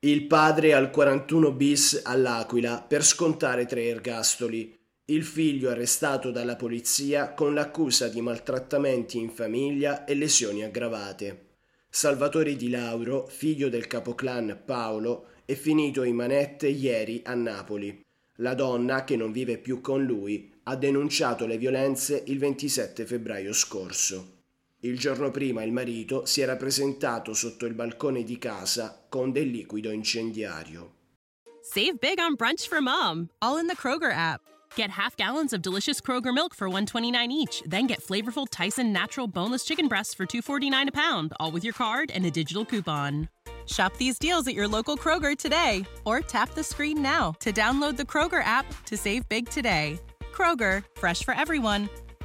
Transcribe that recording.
Il padre al 41 bis all'Aquila per scontare tre ergastoli. Il figlio arrestato dalla polizia con l'accusa di maltrattamenti in famiglia e lesioni aggravate. Salvatore Di Lauro, figlio del capoclan Paolo, è finito in manette ieri a Napoli. La donna, che non vive più con lui, ha denunciato le violenze il 27 febbraio scorso. Il giorno prima il marito si era presentato sotto il balcone di casa con del liquido incendiario. Save big on brunch for mom, all in the Kroger app. Get half gallons of delicious Kroger milk for 129 each, then get flavorful Tyson natural boneless chicken breasts for 249 a pound, all with your card and a digital coupon. Shop these deals at your local Kroger today or tap the screen now to download the Kroger app to save big today. Kroger, fresh for everyone.